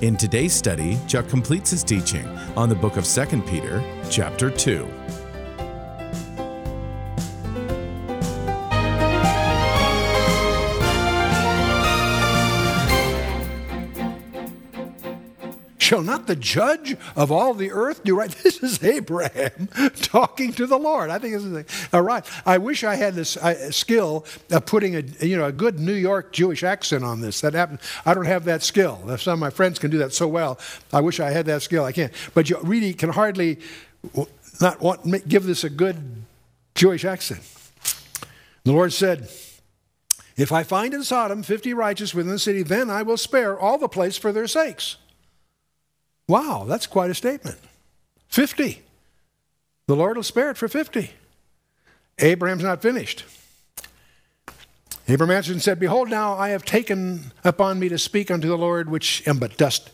In today's study, Chuck completes his teaching on the book of 2 Peter, chapter 2. Shall not the judge of all the earth do right? This is Abraham talking to the Lord. I think this is all right. I wish I had this uh, skill of putting a you know a good New York Jewish accent on this. That happened. I don't have that skill. Some of my friends can do that so well, I wish I had that skill. I can't. But you really can hardly not want give this a good Jewish accent. The Lord said. If I find in Sodom 50 righteous within the city, then I will spare all the place for their sakes. Wow, that's quite a statement. 50. The Lord will spare it for 50. Abraham's not finished. Abraham answered and said, Behold, now I have taken upon me to speak unto the Lord, which am but dust.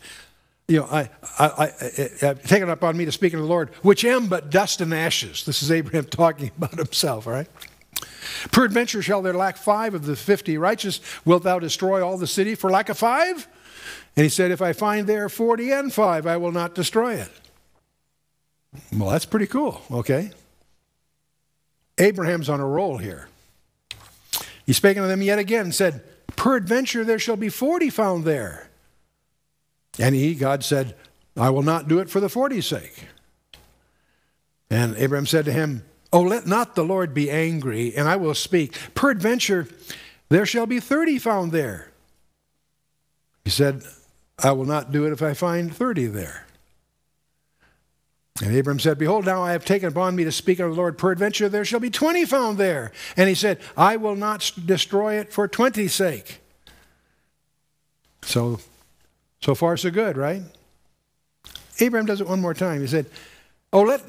You know, I, I, have taken upon me to speak unto the Lord, which am but dust and ashes. This is Abraham talking about himself, all right? Peradventure shall there lack five of the fifty righteous. Wilt thou destroy all the city for lack of five? And he said, If I find there 40 and 5, I will not destroy it. Well, that's pretty cool, okay? Abraham's on a roll here. He spake unto them yet again and said, Peradventure there shall be 40 found there. And he, God said, I will not do it for the 40's sake. And Abraham said to him, Oh, let not the Lord be angry, and I will speak. Peradventure there shall be 30 found there. He said, I will not do it if I find 30 there. And Abram said, Behold, now I have taken upon me to speak unto the Lord, peradventure there shall be 20 found there. And he said, I will not destroy it for 20's sake. So, so far so good, right? Abram does it one more time. He said, Oh, let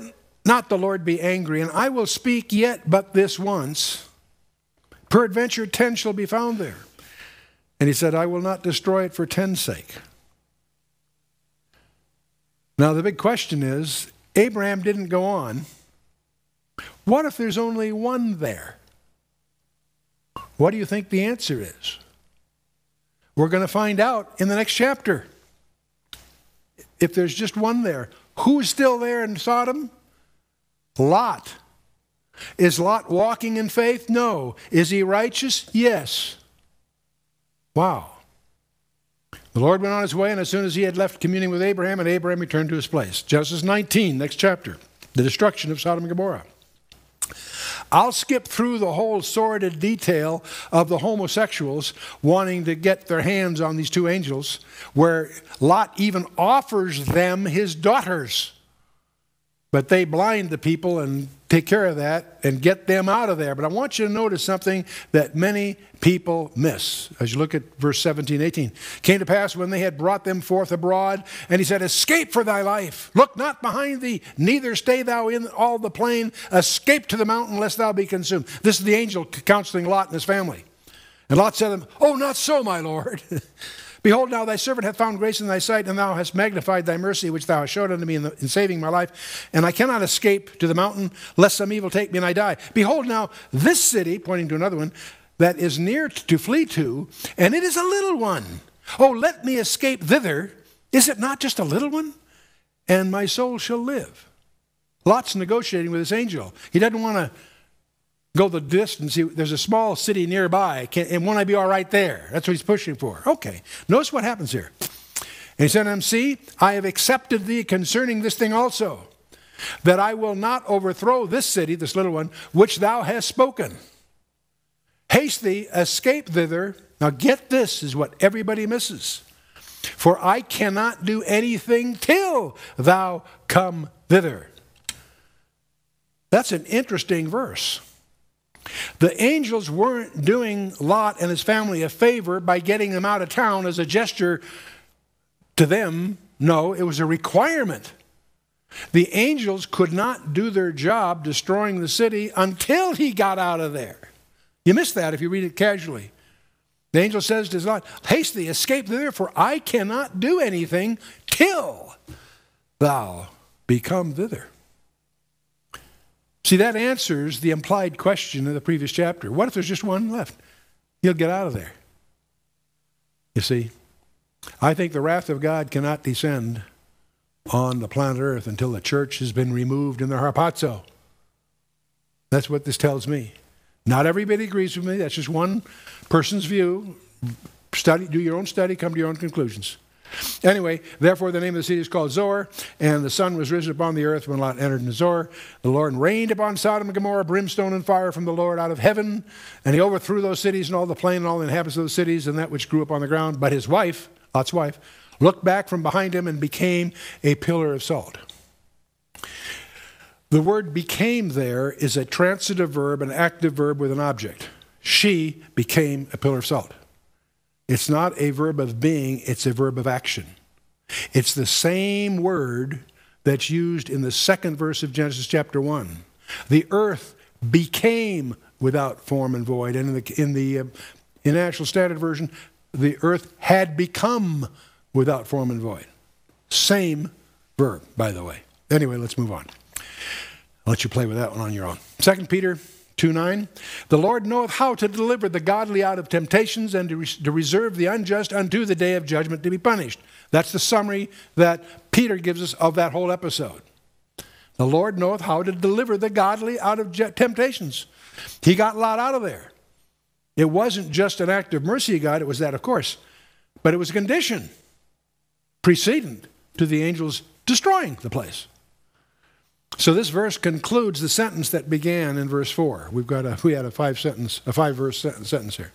not the Lord be angry, and I will speak yet but this once. Peradventure 10 shall be found there. And he said, I will not destroy it for 10's sake. Now, the big question is Abraham didn't go on. What if there's only one there? What do you think the answer is? We're going to find out in the next chapter. If there's just one there, who's still there in Sodom? Lot. Is Lot walking in faith? No. Is he righteous? Yes. Wow. The Lord went on his way, and as soon as he had left communing with Abraham, and Abraham returned to his place. Genesis 19, next chapter, the destruction of Sodom and Gomorrah. I'll skip through the whole sordid detail of the homosexuals wanting to get their hands on these two angels, where Lot even offers them his daughters. But they blind the people and take care of that and get them out of there. But I want you to notice something that many people miss as you look at verse 17, 18. Came to pass when they had brought them forth abroad, and he said, Escape for thy life. Look not behind thee, neither stay thou in all the plain. Escape to the mountain, lest thou be consumed. This is the angel counseling Lot and his family. And Lot said to him, Oh, not so, my Lord. Behold, now thy servant hath found grace in thy sight, and thou hast magnified thy mercy, which thou hast showed unto me in, the, in, saving my life. And I cannot escape to the mountain, lest some evil take me and I die. Behold, now this city, pointing to another one, that is near to flee to, and it is a little one. Oh, let me escape thither. Is it not just a little one? And my soul shall live. Lot's negotiating with this angel. He doesn't want to go the distance. There's a small city nearby, Can, and won't I be all right there? That's what he's pushing for. Okay. Notice what happens here. And he said to him, See, I have accepted thee concerning this thing also, that I will not overthrow this city, this little one, which thou hast spoken. Haste thee, escape thither. Now get this, is what everybody misses. For I cannot do anything till thou come thither. That's an interesting verse. The angels weren't doing Lot and his family a favor by getting them out of town as a gesture to them No, it was a requirement. The angels could not do their job destroying the city until he got out of there. You miss that if you read it casually. The angel says to Lot, Haste thee, escape thither, for I cannot do anything till thou become thither. See, that answers the implied question in the previous chapter. What if there's just one left? He'll get out of there. You see, I think the wrath of God cannot descend on the planet Earth until the church has been removed in the harpazo. That's what this tells me. Not everybody agrees with me. That's just one person's view. Study, do your own study, come to your own conclusions. Anyway, therefore the name of the city is called Zoar, and the sun was risen upon the earth when Lot entered into Zoar. The Lord rained upon Sodom and Gomorrah brimstone and fire from the Lord out of heaven, and he overthrew those cities and all the plain and all the inhabitants of those cities and that which grew up on the ground. But his wife, Lot's wife, looked back from behind him and became a pillar of salt. The word became there is a transitive verb, an active verb with an object. She became a pillar of salt. It's not a verb of being, it's a verb of action. It's the same word that's used in the second verse of Genesis chapter 1. The earth became without form and void. And in the, in the uh, International Standard Version, the earth had become without form and void. Same verb, by the way. Anyway, let's move on. I'll let you play with that one on your own. Second Peter 2 9. The Lord knoweth how to deliver the godly out of temptations and to, to reserve the unjust unto the day of judgment to be punished. That's the summary that Peter gives us of that whole episode. The Lord knoweth how to deliver the godly out of temptations. He got Lot out of there. It wasn't just an act of mercy God, it was that, of course, but it was a condition precedent to the angels destroying the place. So this verse concludes the sentence that began in verse 4. We've got a we had a five sentence a five verse sentence here.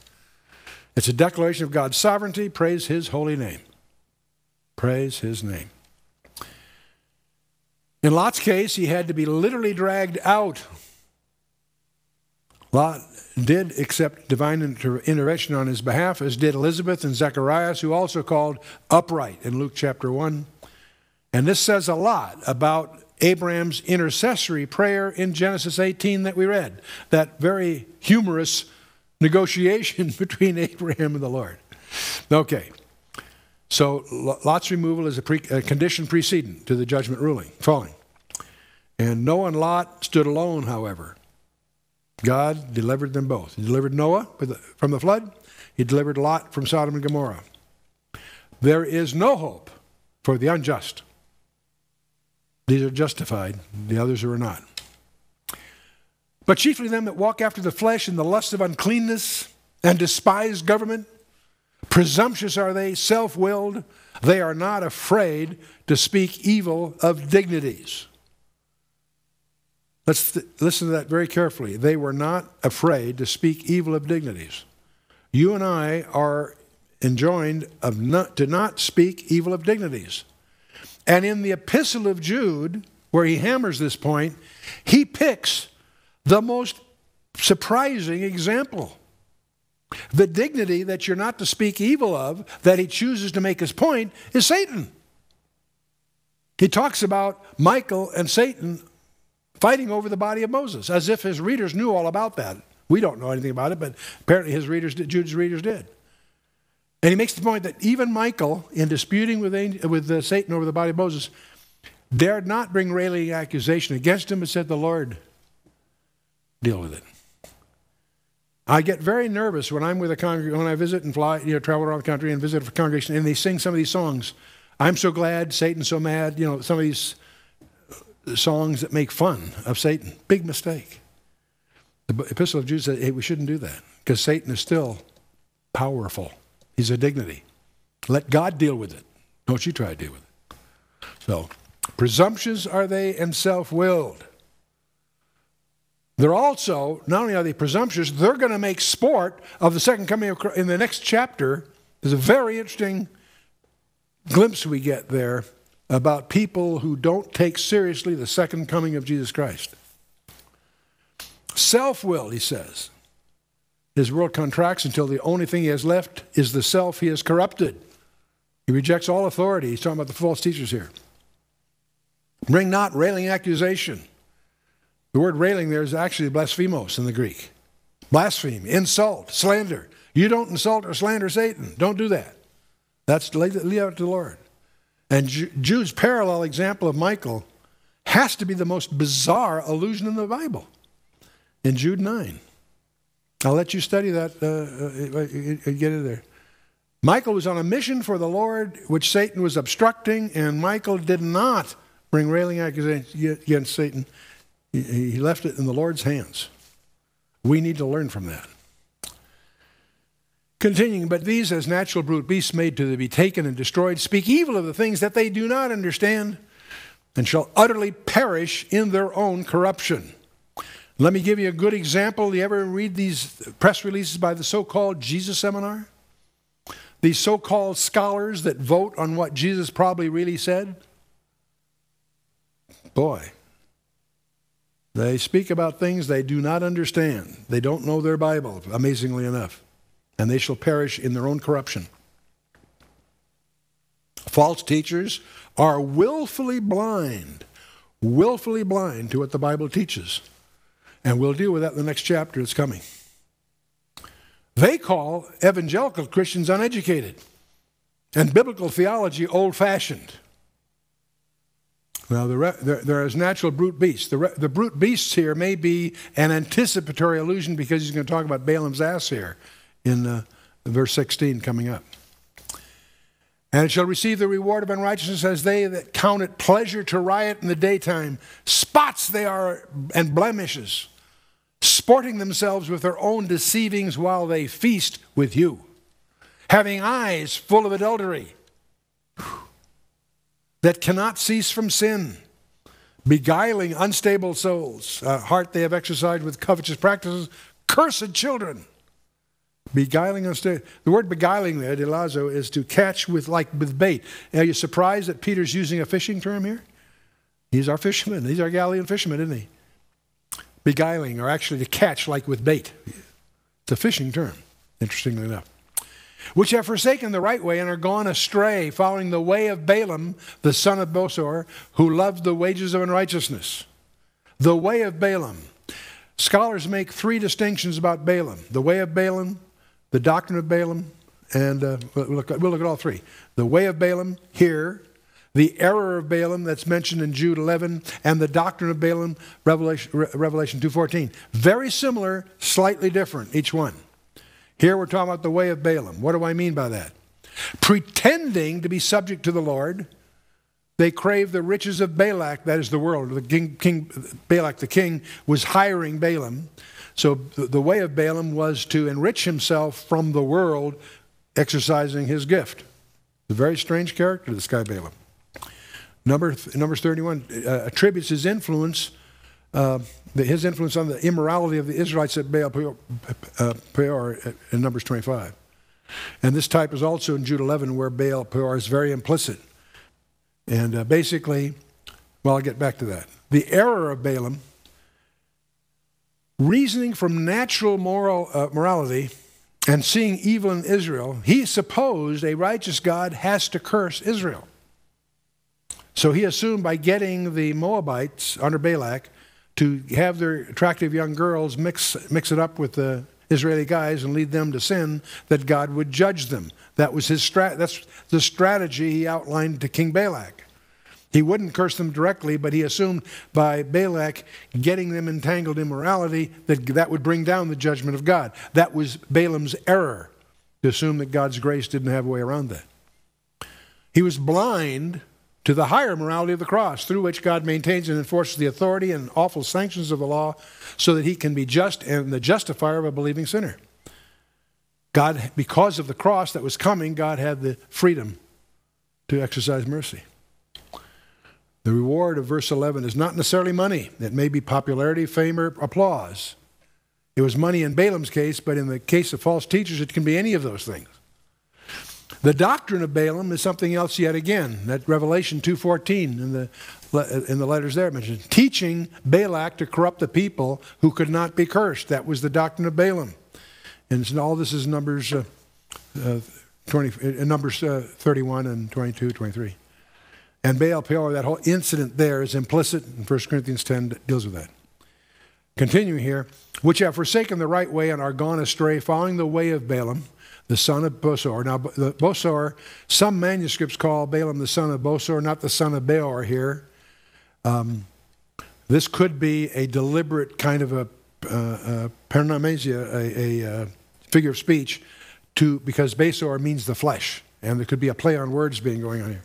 It's a declaration of God's sovereignty, praise his holy name. Praise his name. In Lot's case, he had to be literally dragged out. Lot did accept divine inter- intervention on his behalf, as did Elizabeth and Zacharias, who also called upright in Luke chapter 1. And this says a lot about Abraham's intercessory prayer in Genesis 18 that we read, that very humorous negotiation between Abraham and the Lord. Okay, so Lot's removal is a, pre, a condition precedent to the judgment ruling, falling. And Noah and Lot stood alone, however. God delivered them both. He delivered Noah from the flood, he delivered Lot from Sodom and Gomorrah. There is no hope for the unjust. These are justified, the others are not. But chiefly them that walk after the flesh in the lust of uncleanness and despise government. Presumptuous are they, self willed. They are not afraid to speak evil of dignities. Let's th- listen to that very carefully. They were not afraid to speak evil of dignities. You and I are enjoined of not, to not speak evil of dignities. And in the Epistle of Jude, where he hammers this point, he picks the most surprising example. The dignity that you're not to speak evil of, that he chooses to make his point, is Satan. He talks about Michael and Satan fighting over the body of Moses, as if his readers knew all about that. We don't know anything about it, but apparently his readers, Jude's readers did. And he makes the point that even Michael, in disputing with, with uh, Satan over the body of Moses, dared not bring railing accusation against him, but said, The Lord, deal with it. I get very nervous when I'm with a congregation, when I visit and fly, you know, travel around the country and visit a congregation, and they sing some of these songs. I'm so glad, Satan's so mad, you know, some of these uh, songs that make fun of Satan. Big mistake. The Epistle of Jude says, hey, we shouldn't do that because Satan is still powerful. He's a dignity. Let God deal with it. Don't you try to deal with it. So, presumptuous are they and self willed. They're also, not only are they presumptuous, they're going to make sport of the second coming of Christ. In the next chapter, there's a very interesting glimpse we get there about people who don't take seriously the second coming of Jesus Christ. Self will, he says. His world contracts until the only thing he has left is the self he has corrupted. He rejects all authority. He's talking about the false teachers here. Bring not railing accusation. The word railing there is actually blasphemos in the Greek. Blaspheme, insult, slander. You don't insult or slander Satan. Don't do that. That's leave it to the Lord. And Jude's parallel example of Michael has to be the most bizarre allusion in the Bible in Jude 9. I'll let you study that, uh, uh, uh, get it there. Michael was on a mission for the Lord, which Satan was obstructing, and Michael did not bring railing accusations against Satan. He left it in the Lord's hands. We need to learn from that. Continuing, but these, as natural brute beasts made to be taken and destroyed, speak evil of the things that they do not understand, and shall utterly perish in their own corruption. Let me give you a good example. You ever read these press releases by the so called Jesus Seminar? These so called scholars that vote on what Jesus probably really said? Boy, they speak about things they do not understand. They don't know their Bible, amazingly enough, and they shall perish in their own corruption. False teachers are willfully blind, willfully blind to what the Bible teaches. And we'll deal with that in the next chapter that's coming. They call evangelical Christians uneducated and biblical theology old fashioned. Now, the there, there is natural brute beasts. The, the brute beasts here may be an anticipatory allusion because he's going to talk about Balaam's ass here in uh, verse 16 coming up. And it shall receive the reward of unrighteousness as they that count it pleasure to riot in the daytime. Spots they are and blemishes, sporting themselves with their own deceivings while they feast with you, having eyes full of adultery that cannot cease from sin, beguiling unstable souls, a heart they have exercised with covetous practices, cursed children. Beguiling unstable. The word beguiling there, deleazo, is to catch with like with bait. Are you surprised that Peter's using a fishing term here? He's our fisherman. He's our Galilean fisherman, isn't he? Beguiling, or actually to catch like with bait. It's a fishing term, interestingly enough which have forsaken the right way and are gone astray, following the way of Balaam, the son of Bosor, who loved the wages of unrighteousness. The way of Balaam. Scholars make three distinctions about Balaam the way of Balaam, the doctrine of Balaam, and uh, we'll, look, we'll look at all three. The way of Balaam here, the error of Balaam that's mentioned in Jude 11, and the doctrine of Balaam, Revelation, Revelation 2.14. Very similar, slightly different, each one. Here we're talking about the way of Balaam. What do I mean by that? Pretending to be subject to the Lord, they crave the riches of Balak, that is the world. The king, king Balak, the king, was hiring Balaam. So the way of Balaam was to enrich himself from the world, exercising his gift. A very strange character, this guy Balaam. Number, Numbers 31 uh, attributes his influence uh, his influence on the immorality of the Israelites at Baal uh, Peor in Numbers 25. And this type is also in Jude 11, where Baal Peor is very implicit. And uh, basically, well, I'll get back to that. The error of Balaam, reasoning from natural moral uh, morality and seeing evil in Israel, he supposed a righteous God has to curse Israel. So he assumed by getting the Moabites under Balak to have their attractive young girls mix, mix it up with the Israeli guys and lead them to sin, that God would judge them. That was his strat- that's the strategy he outlined to King Balak. He wouldn't curse them directly, but he assumed by Balak getting them entangled in morality that that would bring down the judgment of God. That was Balaam's error to assume that God's grace didn't have a way around that. He was blind to the higher morality of the cross, through which God maintains and enforces the authority and awful sanctions of the law so that he can be just and the justifier of a believing sinner. God, because of the cross that was coming, God had the freedom to exercise mercy. The reward of verse 11 is not necessarily money. It may be popularity, fame, or applause. It was money in Balaam's case, but in the case of false teachers, it can be any of those things. The doctrine of Balaam is something else yet again. That Revelation 2.14 in the, in the letters there mentioned. Teaching Balak to corrupt the people who could not be cursed. That was the doctrine of Balaam. And all this is Numbers uh, uh, 20, in Numbers uh, 31 and 22, 23. And Baal Peor, that whole incident there is implicit in 1 Corinthians 10 deals with that. Continuing here, which have forsaken the right way and are gone astray, following the way of Balaam, the son of Bosor. Now, Bosor, some manuscripts call Balaam the son of Bosor, not the son of Beor here. Um, this could be a deliberate kind of a uh, uh, a, a uh, figure of speech, to because Besor means the flesh, and there could be a play on words being going on here.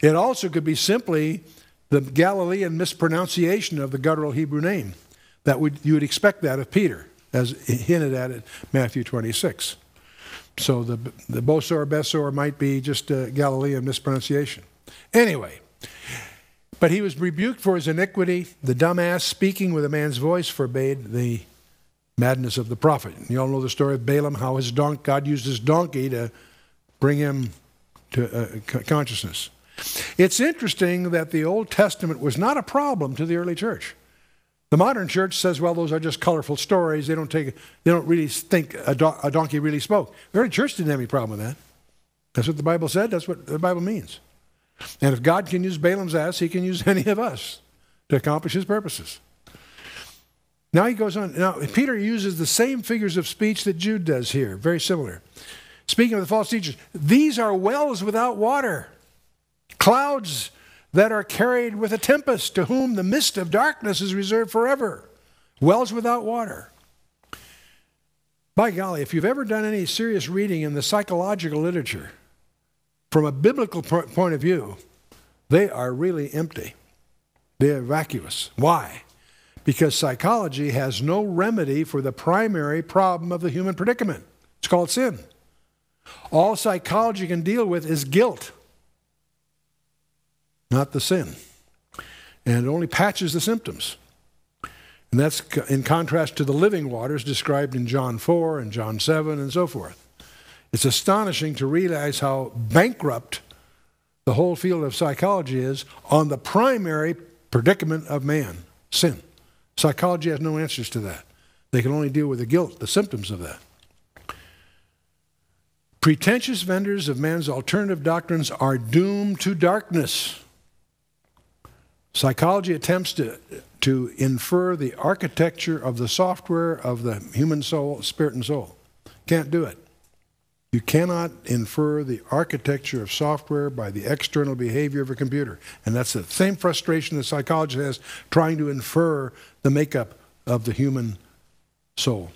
It also could be simply the Galilean mispronunciation of the guttural Hebrew name. That would you would expect that of Peter, as hinted at in Matthew 26. So the the Bosor Besor might be just a Galilean mispronunciation. Anyway, but he was rebuked for his iniquity. The dumbass speaking with a man's voice forbade the madness of the prophet. You all know the story of Balaam, how his don- God used his donkey to bring him to uh, consciousness. It's interesting that the Old Testament was not a problem to the early church. The modern church says, well, those are just colorful stories. They don't, take, they don't really think a, do- a donkey really spoke. The church didn't have any problem with that. That's what the Bible said. That's what the Bible means. And if God can use Balaam's ass, he can use any of us to accomplish his purposes. Now he goes on. Now, Peter uses the same figures of speech that Jude does here, very similar. Speaking of the false teachers, these are wells without water, clouds that are carried with a tempest, to whom the mist of darkness is reserved forever. Wells without water. By golly, if you've ever done any serious reading in the psychological literature, from a biblical point of view, they are really empty. They are vacuous. Why? because psychology has no remedy for the primary problem of the human predicament. It's called sin. All psychology can deal with is guilt, not the sin. And it only patches the symptoms. And that's in contrast to the living waters described in John 4 and John 7 and so forth. It's astonishing to realize how bankrupt the whole field of psychology is on the primary predicament of man sin. Psychology has no answers to that. They can only deal with the guilt, the symptoms of that. Pretentious vendors of man's alternative doctrines are doomed to darkness. Psychology attempts to, to infer the architecture of the software of the human soul, spirit, and soul. Can't do it. You cannot infer the architecture of software by the external behavior of a computer. And that's the same frustration that psychology has trying to infer the makeup of the human soul.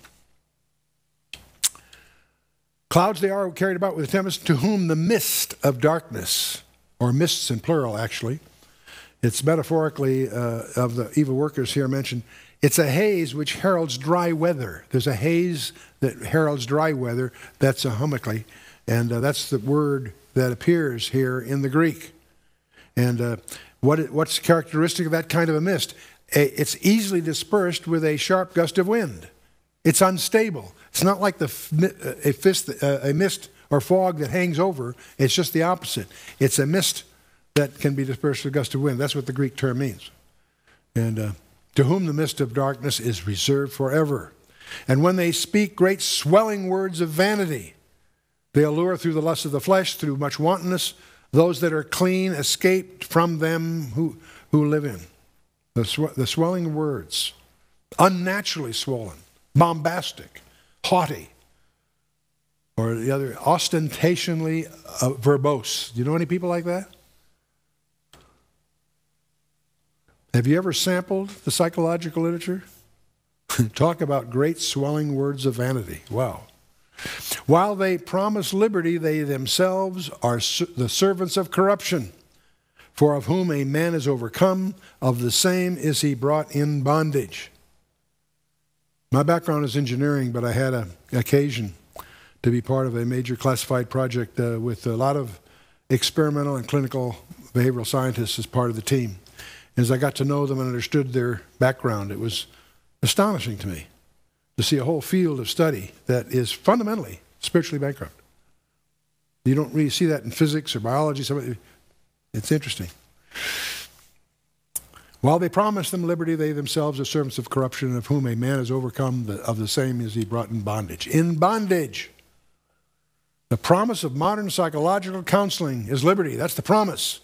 Clouds they are carried about with a tempest, to whom the mist of darkness, or mists in plural actually, it's metaphorically uh, of the evil workers here mentioned, it's a haze which heralds dry weather. There's a haze that heralds dry weather. That's a homichle. And uh, that's the word that appears here in the Greek. And uh, what, what's characteristic of that kind of a mist? It's easily dispersed with a sharp gust of wind. It's unstable. It's not like the, a, fist, uh, a mist or fog that hangs over. It's just the opposite. It's a mist that can be dispersed with a gust of wind. That's what the Greek term means. And uh, to whom the mist of darkness is reserved forever. And when they speak great swelling words of vanity, they allure through the lust of the flesh, through much wantonness, those that are clean escape from them who, who live in. The, sw- the swelling words, unnaturally swollen, bombastic, haughty, or the other, ostentationally uh, verbose. Do you know any people like that? Have you ever sampled the psychological literature? Talk about great swelling words of vanity. Wow. While they promise liberty, they themselves are the servants of corruption. For of whom a man is overcome, of the same is he brought in bondage. My background is engineering, but I had an occasion to be part of a major classified project uh, with a lot of experimental and clinical behavioral scientists as part of the team. As I got to know them and understood their background, it was astonishing to me to see a whole field of study that is fundamentally spiritually bankrupt. You don't really see that in physics or biology. It's interesting. While they promise them liberty, they themselves are servants of corruption, of whom a man is overcome, of the same is he brought in bondage. In bondage. The promise of modern psychological counseling is liberty. That's the promise.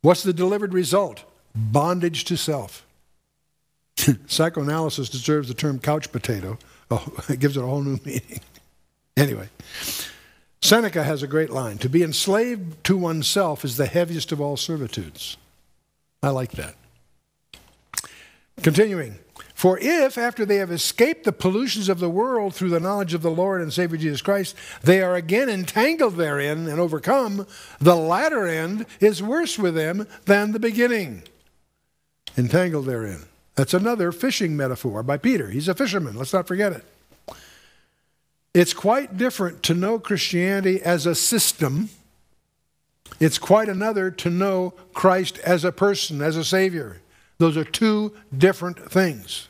What's the delivered result? Bondage to self. Psychoanalysis deserves the term couch potato. Oh, it gives it a whole new meaning. anyway, Seneca has a great line To be enslaved to oneself is the heaviest of all servitudes. I like that. Continuing. For if, after they have escaped the pollutions of the world through the knowledge of the Lord and Savior Jesus Christ, they are again entangled therein and overcome, the latter end is worse with them than the beginning. Entangled therein. That's another fishing metaphor by Peter. He's a fisherman, let's not forget it. It's quite different to know Christianity as a system. It's quite another to know Christ as a person, as a Savior. Those are two different things.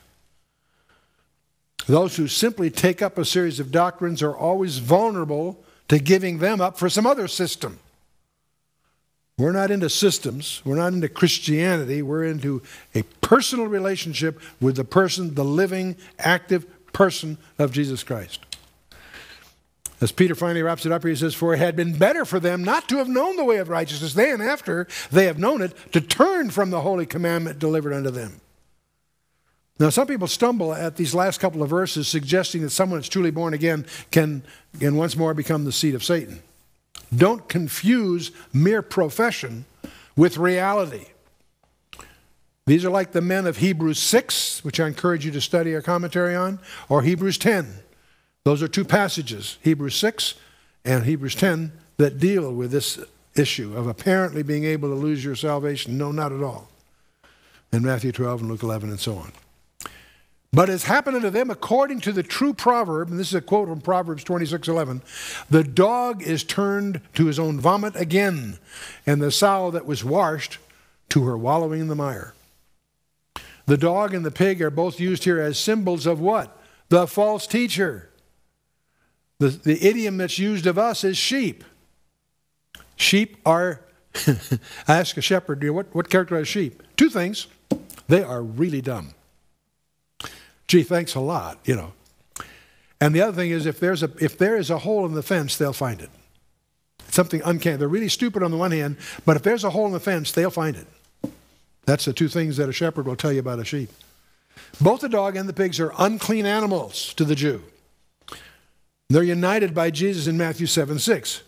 Those who simply take up a series of doctrines are always vulnerable to giving them up for some other system. We're not into systems. We're not into Christianity. We're into a personal relationship with the person, the living, active person of Jesus Christ. As Peter finally wraps it up he says, For it had been better for them not to have known the way of righteousness, than after they have known it, to turn from the holy commandment delivered unto them. Now, some people stumble at these last couple of verses, suggesting that someone that's truly born again can, can once more become the seed of Satan. Don't confuse mere profession with reality. These are like the men of Hebrews 6, which I encourage you to study a commentary on, or Hebrews 10. Those are two passages, Hebrews 6 and Hebrews 10, that deal with this issue of apparently being able to lose your salvation. No, not at all. In Matthew 12 and Luke 11 and so on. But it's happened unto them according to the true proverb, and this is a quote from Proverbs 26 11. The dog is turned to his own vomit again, and the sow that was washed to her wallowing in the mire. The dog and the pig are both used here as symbols of what? The false teacher. The, the idiom that's used of us is sheep. Sheep are, I ask a shepherd, what, what characterizes sheep? Two things. They are really dumb gee, thanks a lot, you know. And the other thing is, if, there's a, if there is a hole in the fence, they'll find it. Something uncanny. They're really stupid on the one hand, but if there's a hole in the fence, they'll find it. That's the two things that a shepherd will tell you about a sheep. Both the dog and the pigs are unclean animals to the Jew. They're united by Jesus in Matthew 7 6.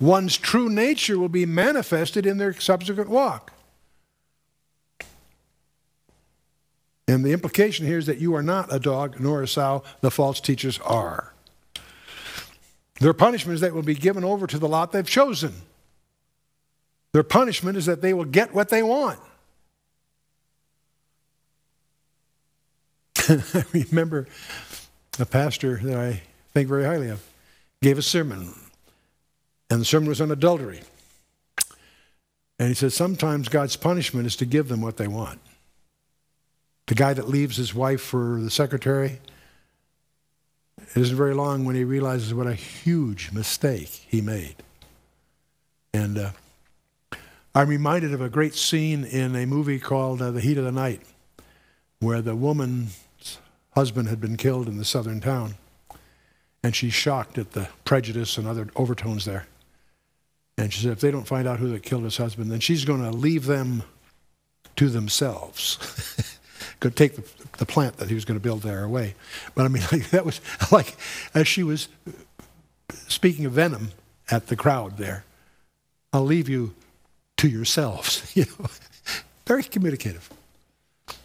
One's true nature will be manifested in their subsequent walk. And the implication here is that you are not a dog nor a sow, the false teachers are. Their punishment is that will be given over to the lot they've chosen. Their punishment is that they will get what they want. I remember a pastor that I think very highly of gave a sermon, and the sermon was on adultery. And he said, Sometimes God's punishment is to give them what they want. The guy that leaves his wife for the secretary, it isn't very long when he realizes what a huge mistake he made. And uh, I'm reminded of a great scene in a movie called uh, The Heat of the Night, where the woman's husband had been killed in the southern town. And she's shocked at the prejudice and other overtones there. And she said, if they don't find out who that killed his husband, then she's going to leave them to themselves. could take the, the plant that he was going to build there away. But I mean, like, that was like as she was speaking of venom at the crowd there. I'll leave you to yourselves. You know, very communicative.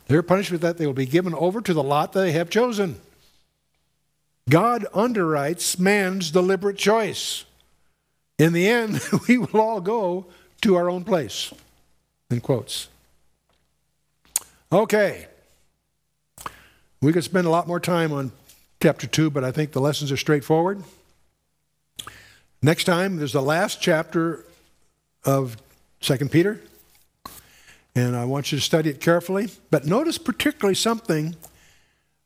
Their punishment that they will be given over to the lot that they have chosen. God underwrites man's deliberate choice. In the end, we will all go to our own place. In quotes. Okay. We could spend a lot more time on chapter 2, but I think the lessons are straightforward. Next time, there's the last chapter of 2 Peter, and I want you to study it carefully. But notice particularly something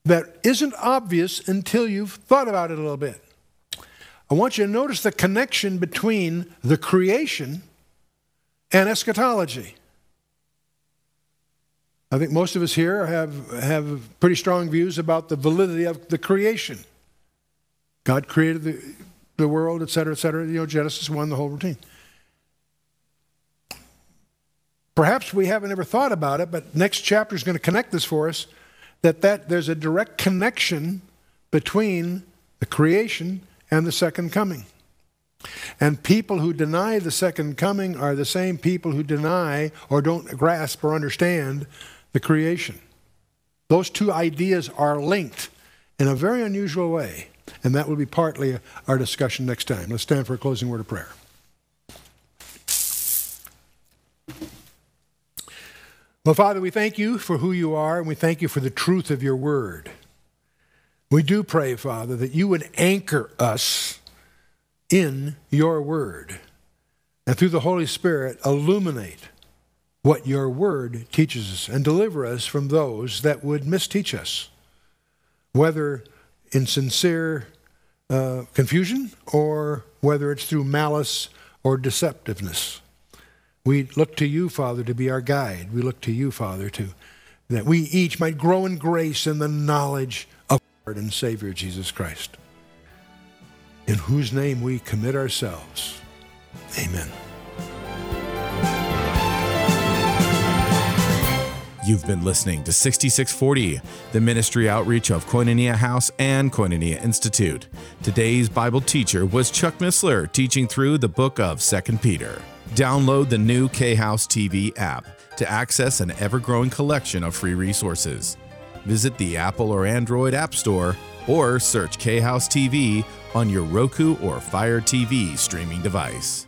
that isn't obvious until you've thought about it a little bit. I want you to notice the connection between the creation and eschatology. I think most of us here have, have pretty strong views about the validity of the creation. God created the, the world, et cetera, et cetera. You know, Genesis 1, the whole routine. Perhaps we haven't ever thought about it, but next chapter is going to connect this for us that, that there's a direct connection between the creation and the second coming. And people who deny the second coming are the same people who deny or don't grasp or understand the creation. Those two ideas are linked in a very unusual way, and that will be partly our discussion next time. Let's stand for a closing word of prayer. Well, Father, we thank you for who you are, and we thank you for the truth of your word. We do pray, Father, that you would anchor us in your word, and through the Holy Spirit, illuminate what your word teaches us and deliver us from those that would misteach us, whether in sincere uh, confusion or whether it's through malice or deceptiveness. We look to you, Father, to be our guide. We look to you, Father, to that we each might grow in grace in the knowledge of our Lord and Savior Jesus Christ, in whose name we commit ourselves. Amen. You've been listening to 6640, the ministry outreach of Koinonia House and Koinonia Institute. Today's Bible teacher was Chuck Missler, teaching through the book of 2 Peter. Download the new K House TV app to access an ever growing collection of free resources. Visit the Apple or Android App Store or search K House TV on your Roku or Fire TV streaming device.